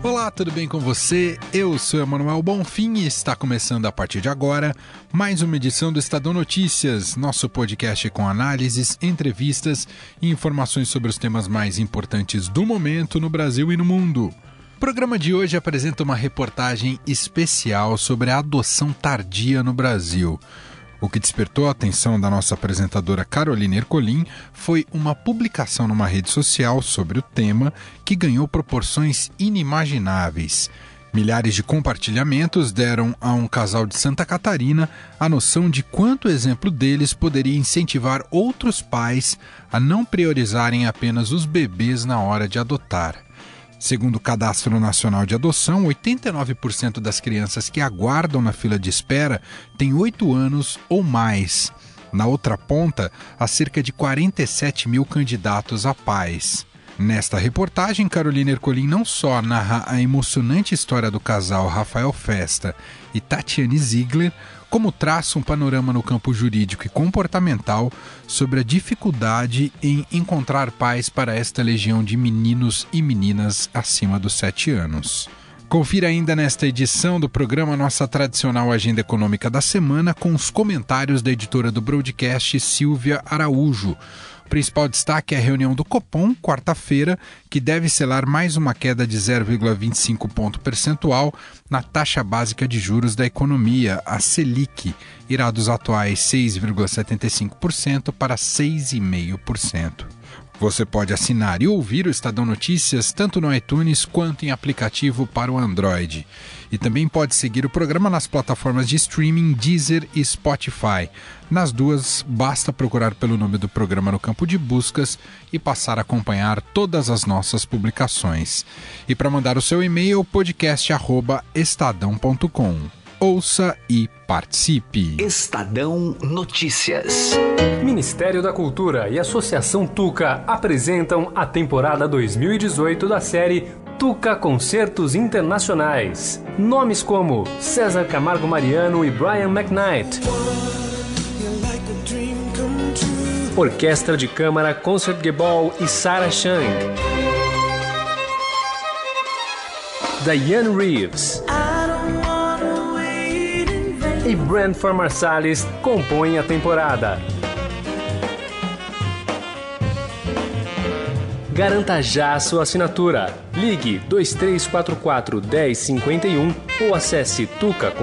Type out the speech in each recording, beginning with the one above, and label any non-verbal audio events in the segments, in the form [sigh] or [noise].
Olá, tudo bem com você? Eu sou Emanuel Bonfim e está começando a partir de agora mais uma edição do Estadão Notícias, nosso podcast com análises, entrevistas e informações sobre os temas mais importantes do momento no Brasil e no mundo. O programa de hoje apresenta uma reportagem especial sobre a adoção tardia no Brasil. O que despertou a atenção da nossa apresentadora Carolina Ercolim foi uma publicação numa rede social sobre o tema que ganhou proporções inimagináveis. Milhares de compartilhamentos deram a um casal de Santa Catarina a noção de quanto o exemplo deles poderia incentivar outros pais a não priorizarem apenas os bebês na hora de adotar. Segundo o Cadastro Nacional de Adoção, 89% das crianças que aguardam na fila de espera têm 8 anos ou mais. Na outra ponta, há cerca de 47 mil candidatos a pais. Nesta reportagem, Carolina Ercolim não só narra a emocionante história do casal Rafael Festa e Tatiane Ziegler, como traça um panorama no campo jurídico e comportamental sobre a dificuldade em encontrar pais para esta legião de meninos e meninas acima dos 7 anos. Confira ainda nesta edição do programa nossa tradicional agenda econômica da semana com os comentários da editora do broadcast Silvia Araújo. Principal destaque é a reunião do Copom, quarta-feira, que deve selar mais uma queda de 0,25 ponto percentual na taxa básica de juros da economia, a Selic, irá dos atuais 6,75% para 6,5%. Você pode assinar e ouvir o Estadão Notícias tanto no iTunes quanto em aplicativo para o Android. E também pode seguir o programa nas plataformas de streaming Deezer e Spotify. Nas duas, basta procurar pelo nome do programa no campo de buscas e passar a acompanhar todas as nossas publicações. E para mandar o seu e-mail, podcast@estadão.com. Ouça e participe. Estadão Notícias. Ministério da Cultura e Associação Tuca apresentam a temporada 2018 da série Tuca Concertos Internacionais. Nomes como César Camargo Mariano e Brian McKnight. Orquestra de Câmara Concertgebouw e Sarah Chang. Diane Reeves. E Brentford Marsalis compõem a temporada. Garanta já sua assinatura. Ligue 2344 1051 ou acesse tuca.org.br.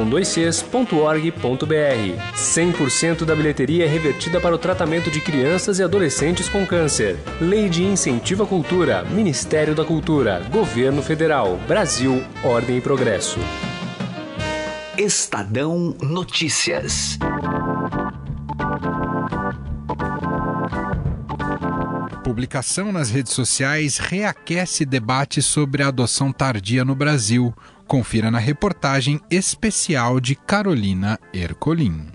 100% da bilheteria é revertida para o tratamento de crianças e adolescentes com câncer. Lei de Incentivo à Cultura, Ministério da Cultura, Governo Federal, Brasil, Ordem e Progresso. Estadão Notícias. Publicação nas redes sociais reaquece debate sobre a adoção tardia no Brasil. Confira na reportagem especial de Carolina Ercolim.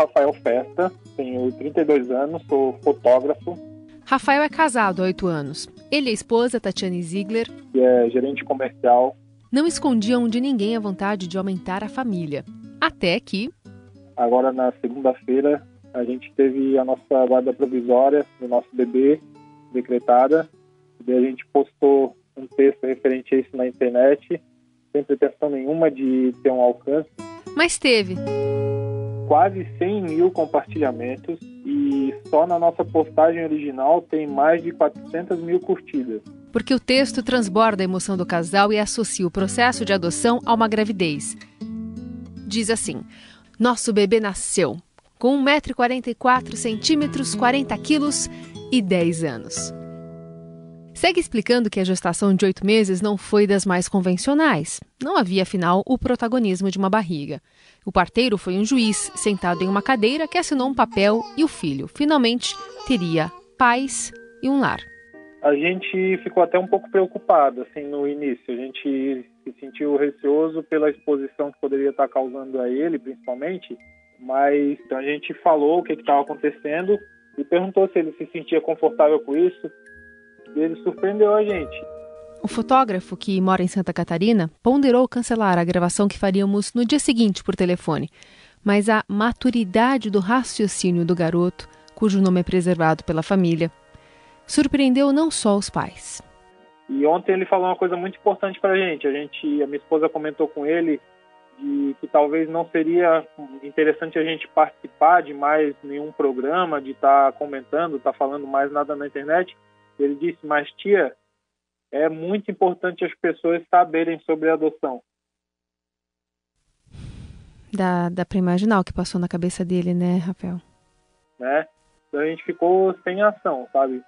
Rafael Festa, tenho 32 anos, sou fotógrafo. Rafael é casado há oito anos. Ele e a esposa, Tatiane Ziegler, que é gerente comercial não escondiam de ninguém a vontade de aumentar a família. Até que. Agora, na segunda-feira, a gente teve a nossa guarda provisória do nosso bebê decretada. E a gente postou um texto referente a isso na internet, sem pretensão nenhuma de ter um alcance. Mas teve. Quase 100 mil compartilhamentos e só na nossa postagem original tem mais de 400 mil curtidas. Porque o texto transborda a emoção do casal e associa o processo de adoção a uma gravidez. Diz assim: Nosso bebê nasceu com 1,44m, 40 quilos e 10 anos. Segue explicando que a gestação de oito meses não foi das mais convencionais. Não havia, afinal, o protagonismo de uma barriga. O parteiro foi um juiz, sentado em uma cadeira, que assinou um papel e o filho, finalmente, teria paz e um lar. A gente ficou até um pouco preocupado, assim, no início. A gente se sentiu receoso pela exposição que poderia estar causando a ele, principalmente. Mas então a gente falou o que estava acontecendo e perguntou se ele se sentia confortável com isso. E ele surpreendeu a gente. O fotógrafo, que mora em Santa Catarina, ponderou cancelar a gravação que faríamos no dia seguinte por telefone. Mas a maturidade do raciocínio do garoto, cujo nome é preservado pela família, surpreendeu não só os pais. E ontem ele falou uma coisa muito importante para a gente. A gente, a minha esposa comentou com ele de que talvez não seria interessante a gente participar de mais nenhum programa, de estar tá comentando, estar tá falando mais nada na internet. Ele disse, mas tia, é muito importante as pessoas saberem sobre a adoção. Dá, dá para imaginar o que passou na cabeça dele, né, Rafael? Né? Então a gente ficou sem ação, sabe?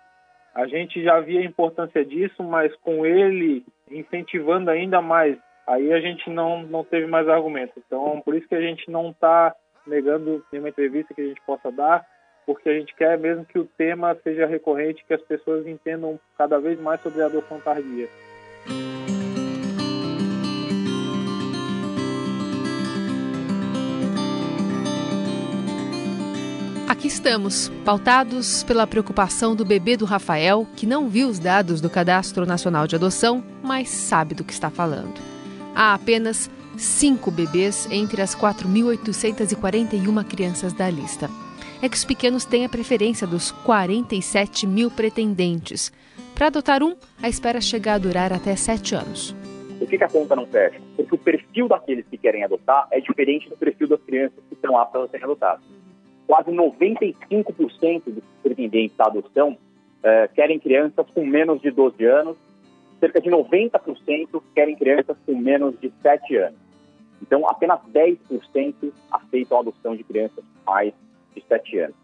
A gente já via a importância disso, mas com ele incentivando ainda mais, aí a gente não, não teve mais argumento. Então, por isso que a gente não está negando nenhuma entrevista que a gente possa dar, porque a gente quer mesmo que o tema seja recorrente, que as pessoas entendam cada vez mais sobre a adoção tardia. Aqui estamos, pautados pela preocupação do bebê do Rafael, que não viu os dados do Cadastro Nacional de Adoção, mas sabe do que está falando. Há apenas cinco bebês entre as 4.841 crianças da lista é que os pequenos têm a preferência dos 47 mil pretendentes. Para adotar um, a espera chega a durar até sete anos. Por que, a conta não fecha? Porque o perfil daqueles que querem adotar é diferente do perfil das crianças que estão aptas a serem adotadas. Quase 95% dos pretendentes à adoção eh, querem crianças com menos de 12 anos, cerca de 90% querem crianças com menos de 7 anos. Então, apenas 10% aceitam a adoção de crianças com mais de sete anos.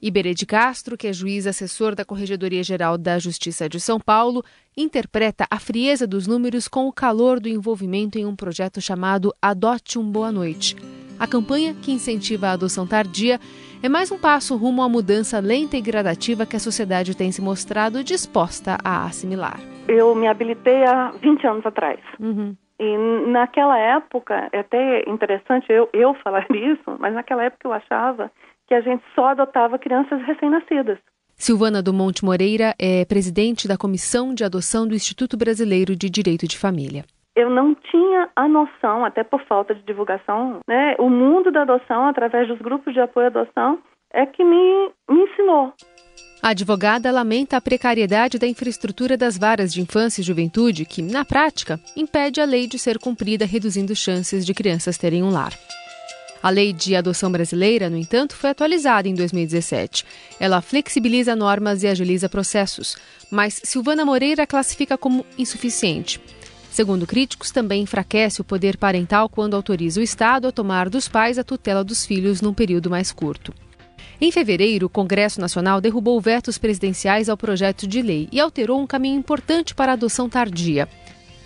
Iberê de Castro, que é juiz assessor da Corregedoria Geral da Justiça de São Paulo, interpreta a frieza dos números com o calor do envolvimento em um projeto chamado Adote um Boa Noite. A campanha, que incentiva a adoção tardia, é mais um passo rumo à mudança lenta e gradativa que a sociedade tem se mostrado disposta a assimilar. Eu me habilitei há 20 anos atrás. Uhum. E naquela época, é até interessante eu, eu falar [laughs] isso, mas naquela época eu achava que a gente só adotava crianças recém-nascidas. Silvana do Monte Moreira é presidente da Comissão de Adoção do Instituto Brasileiro de Direito de Família. Eu não tinha a noção, até por falta de divulgação, né? O mundo da adoção, através dos grupos de apoio à adoção, é que me, me ensinou. A advogada lamenta a precariedade da infraestrutura das varas de infância e juventude, que, na prática, impede a lei de ser cumprida, reduzindo chances de crianças terem um lar. A lei de adoção brasileira, no entanto, foi atualizada em 2017. Ela flexibiliza normas e agiliza processos, mas Silvana Moreira classifica como insuficiente. Segundo críticos, também enfraquece o poder parental quando autoriza o Estado a tomar dos pais a tutela dos filhos num período mais curto. Em fevereiro, o Congresso Nacional derrubou vetos presidenciais ao projeto de lei e alterou um caminho importante para a adoção tardia.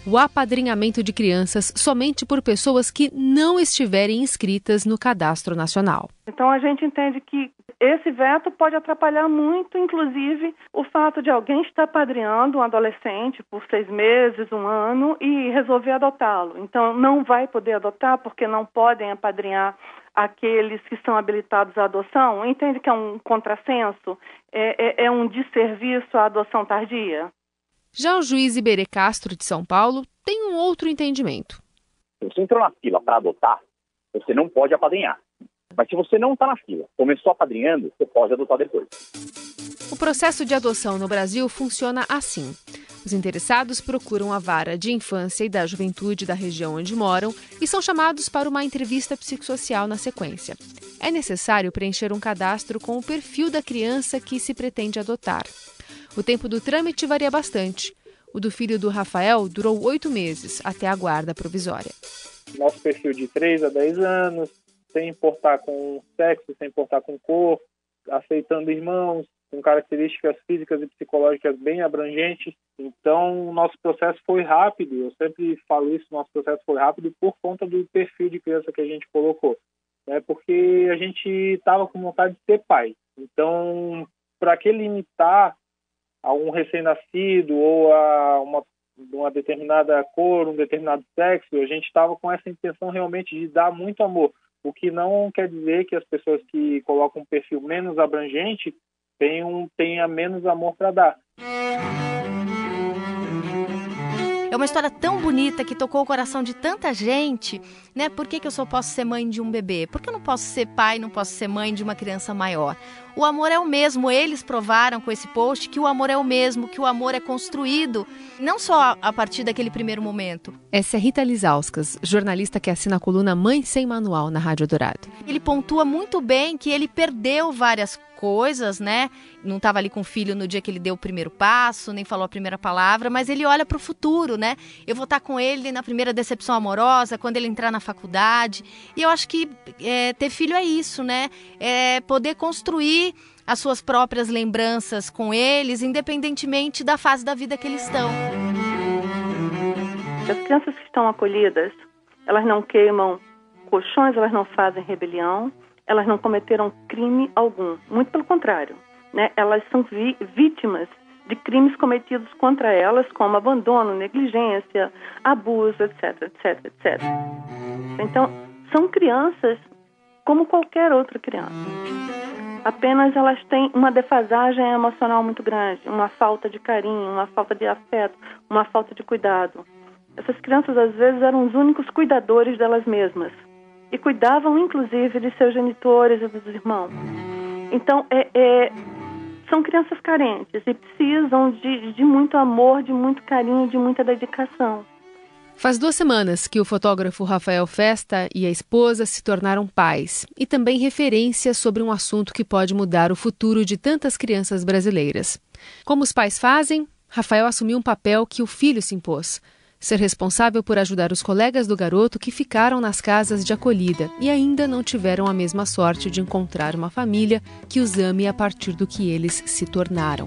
O apadrinhamento de crianças somente por pessoas que não estiverem inscritas no cadastro nacional. Então a gente entende que esse veto pode atrapalhar muito, inclusive, o fato de alguém estar padrinhando um adolescente por seis meses, um ano e resolver adotá-lo. Então não vai poder adotar porque não podem apadrinhar aqueles que são habilitados à adoção? Entende que é um contrassenso? É, é, é um desserviço à adoção tardia? Já o juiz Iberê Castro, de São Paulo, tem um outro entendimento. Se você entrou na fila para adotar, você não pode apadrinhar. Mas se você não está na fila, começou apadrinhando, você pode adotar depois. O processo de adoção no Brasil funciona assim. Os interessados procuram a vara de infância e da juventude da região onde moram e são chamados para uma entrevista psicossocial na sequência. É necessário preencher um cadastro com o perfil da criança que se pretende adotar. O tempo do trâmite varia bastante. O do filho do Rafael durou oito meses, até a guarda provisória. Nosso perfil de 3 a 10 anos, sem importar com sexo, sem importar com cor, aceitando irmãos, com características físicas e psicológicas bem abrangentes. Então, o nosso processo foi rápido. Eu sempre falo isso, nosso processo foi rápido por conta do perfil de criança que a gente colocou. Né? Porque a gente estava com vontade de ser pai. Então, para que limitar a um recém-nascido ou a uma uma determinada cor, um determinado sexo, a gente estava com essa intenção realmente de dar muito amor, o que não quer dizer que as pessoas que colocam um perfil menos abrangente tenham, tenham menos amor para dar. É uma história tão bonita que tocou o coração de tanta gente, né? Por que, que eu só posso ser mãe de um bebê? Por que eu não posso ser pai, não posso ser mãe de uma criança maior? O amor é o mesmo, eles provaram com esse post que o amor é o mesmo, que o amor é construído, não só a partir daquele primeiro momento. Essa é Rita Lizauskas, jornalista que assina a coluna Mãe Sem Manual na Rádio Dourado. Ele pontua muito bem que ele perdeu várias coisas, né? Não estava ali com o filho no dia que ele deu o primeiro passo, nem falou a primeira palavra, mas ele olha para o futuro, né? Eu vou estar tá com ele na primeira decepção amorosa, quando ele entrar na faculdade. E eu acho que é, ter filho é isso, né? É poder construir as suas próprias lembranças com eles, independentemente da fase da vida que eles estão. As crianças que estão acolhidas, elas não queimam colchões, elas não fazem rebelião, elas não cometeram crime algum. Muito pelo contrário. Né? Elas são vi vítimas de crimes cometidos contra elas, como abandono, negligência, abuso, etc, etc, etc. Então, são crianças como qualquer outra criança. Apenas elas têm uma defasagem emocional muito grande, uma falta de carinho, uma falta de afeto, uma falta de cuidado. Essas crianças, às vezes, eram os únicos cuidadores delas mesmas e cuidavam inclusive de seus genitores e dos irmãos. Então, é, é, são crianças carentes e precisam de, de muito amor, de muito carinho, de muita dedicação. Faz duas semanas que o fotógrafo Rafael Festa e a esposa se tornaram pais e também referência sobre um assunto que pode mudar o futuro de tantas crianças brasileiras. Como os pais fazem, Rafael assumiu um papel que o filho se impôs ser responsável por ajudar os colegas do garoto que ficaram nas casas de acolhida e ainda não tiveram a mesma sorte de encontrar uma família que os ame a partir do que eles se tornaram.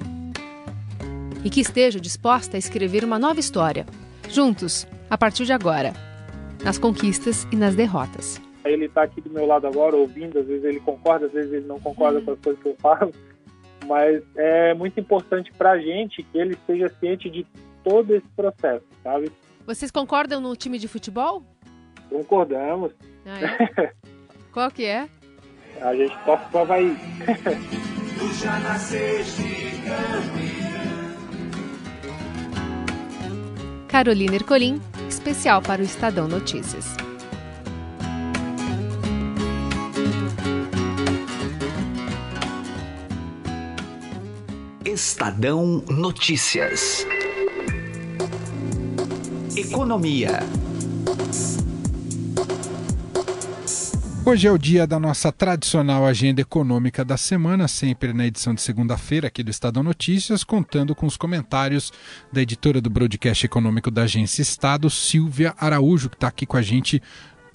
E que esteja disposta a escrever uma nova história, juntos, a partir de agora, nas conquistas e nas derrotas. Ele está aqui do meu lado agora, ouvindo, às vezes ele concorda, às vezes ele não concorda com as coisas que eu falo, mas é muito importante para a gente que ele esteja ciente de todo esse processo, sabe? Vocês concordam no time de futebol? Concordamos. Ah, é? [laughs] Qual que é? A gente torce pro Havaí. [laughs] Carolina Ercolim, especial para o Estadão Notícias. Estadão Notícias. Economia. Hoje é o dia da nossa tradicional agenda econômica da semana, sempre na edição de segunda-feira aqui do Estadão Notícias, contando com os comentários da editora do broadcast econômico da Agência Estado, Silvia Araújo, que está aqui com a gente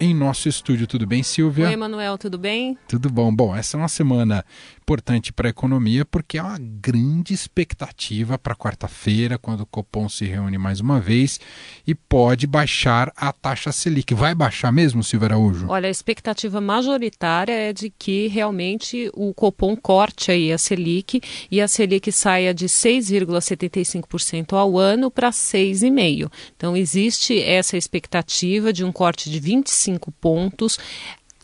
em nosso estúdio. Tudo bem, Silvia? Oi, Emanuel, tudo bem? Tudo bom. Bom, essa é uma semana importante para a economia porque é uma grande expectativa para quarta-feira, quando o Copom se reúne mais uma vez e pode baixar a taxa Selic. Vai baixar mesmo, Silvia Araújo? Olha, a expectativa majoritária é de que realmente o Copom corte aí a Selic e a Selic saia de 6,75% ao ano para 6,5%. Então, existe essa expectativa de um corte de 25 pontos.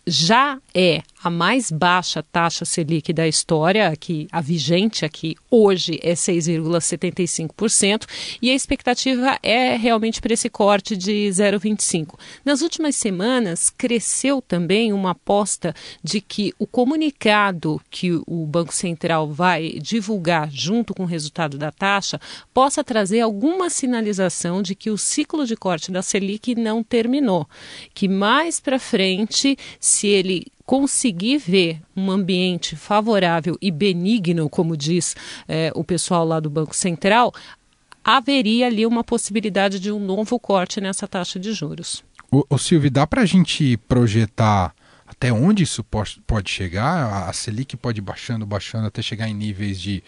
Já é a mais baixa taxa Selic da história, que a vigente aqui hoje é 6,75%, e a expectativa é realmente para esse corte de 0,25. Nas últimas semanas, cresceu também uma aposta de que o comunicado que o Banco Central vai divulgar junto com o resultado da taxa possa trazer alguma sinalização de que o ciclo de corte da Selic não terminou, que mais para frente, se ele conseguir ver um ambiente favorável e benigno, como diz é, o pessoal lá do Banco Central, haveria ali uma possibilidade de um novo corte nessa taxa de juros. O, o Silvio, dá para a gente projetar até onde isso pode chegar? A Selic pode ir baixando, baixando até chegar em níveis de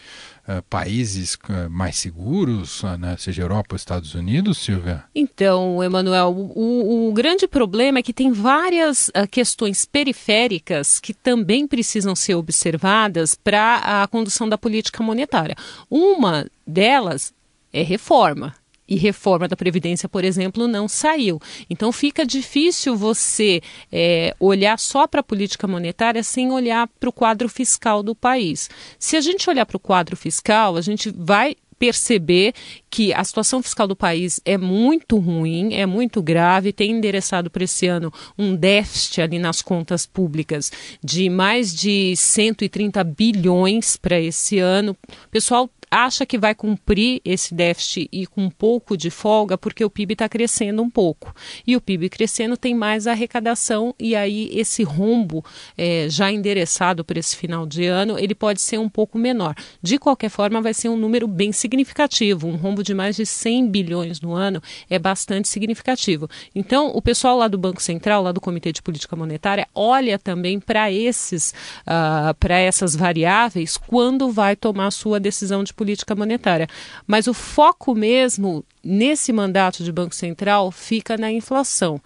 uh, países uh, mais seguros, uh, né? seja Europa ou Estados Unidos, Silvia? Então, Emanuel, o, o, grande problema é que tem várias questões periféricas que também precisam ser observadas para a condução da política monetária. Uma delas é reforma e reforma da Previdência, por exemplo, não saiu. Então fica difícil você é, olhar só para a política monetária sem olhar para o quadro fiscal do país. Se a gente olhar para o quadro fiscal, a gente vai perceber que a situação fiscal do país é muito ruim, é muito grave, tem endereçado para esse ano um déficit ali nas contas públicas de mais de 130 bilhões para esse ano. O pessoal acha que vai cumprir esse déficit e com um pouco de folga porque o PIB está crescendo um pouco. E o PIB crescendo tem mais arrecadação e aí esse rombo é, já endereçado para esse final de ano, ele pode ser um pouco menor. De qualquer forma, vai ser um número bem significativo. Um rombo de mais de 100 bilhões no ano é bastante significativo. Então, o pessoal lá do Banco Central, lá do Comitê de Política Monetária, olha também para esses, uh, para essas variáveis quando vai tomar a sua decisão de política monetária. Mas o foco mesmo nesse mandato de Banco Central fica na inflação.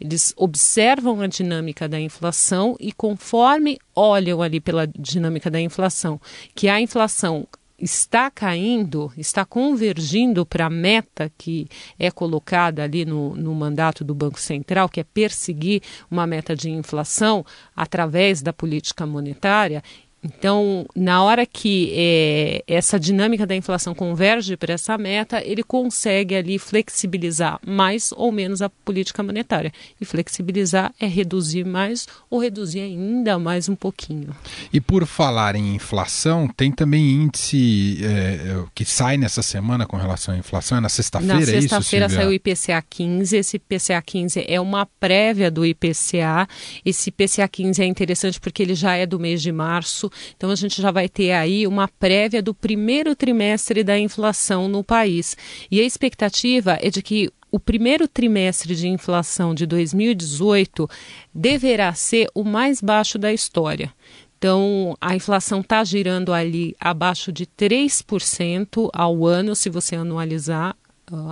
Eles observam a dinâmica da inflação e, conforme olham ali pela dinâmica da inflação, que a inflação está caindo, está convergindo para a meta que é colocada ali no, no mandato do Banco Central, que é perseguir uma meta de inflação através da política monetária, então, na hora que é, essa dinâmica da inflação converge para essa meta, ele consegue ali flexibilizar mais ou menos a política monetária. E flexibilizar é reduzir mais ou reduzir ainda mais um pouquinho. E por falar em inflação, tem também índice é, que sai nessa semana com relação à inflação, é na sexta-feira, é isso, sexta-feira saiu o IPCA 15, esse IPCA 15 é uma prévia do IPCA, esse IPCA 15 é interessante porque ele já é do mês de março, então a gente já vai ter aí uma prévia do primeiro trimestre da inflação no país. E a expectativa é de que o primeiro trimestre de inflação de 2018 deverá ser o mais baixo da história. Então, a inflação está girando ali abaixo de 3% ao ano, se você anualizar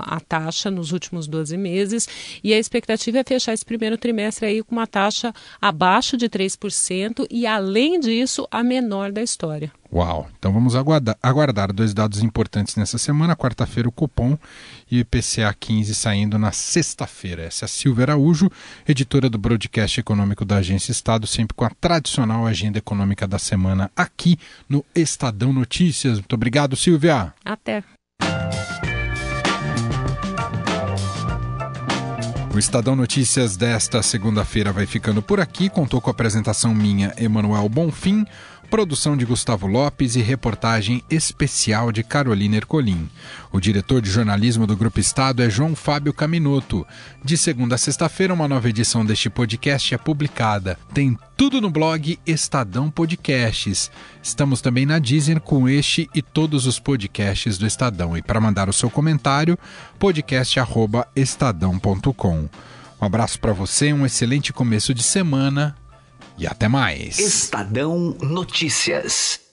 a taxa nos últimos 12 meses e a expectativa é fechar esse primeiro trimestre aí com uma taxa abaixo de 3% e além disso a menor da história. Uau! Então vamos aguardar, aguardar dois dados importantes nessa semana, quarta-feira o cupom e o IPCA 15 saindo na sexta-feira. Essa é a Silvia Araújo, editora do broadcast econômico da Agência Estado, sempre com a tradicional agenda econômica da semana aqui no Estadão Notícias. Muito obrigado, Silvia. Até. O Estadão Notícias desta segunda-feira vai ficando por aqui. Contou com a apresentação minha, Emanuel Bonfim produção de Gustavo Lopes e reportagem especial de Carolina Ercolim. O diretor de jornalismo do Grupo Estado é João Fábio Caminoto. De segunda a sexta-feira, uma nova edição deste podcast é publicada. Tem tudo no blog Estadão Podcasts. Estamos também na Deezer com este e todos os podcasts do Estadão. E para mandar o seu comentário, podcast@estadão.com. Um abraço para você, um excelente começo de semana e até mais. Estadão Notícias.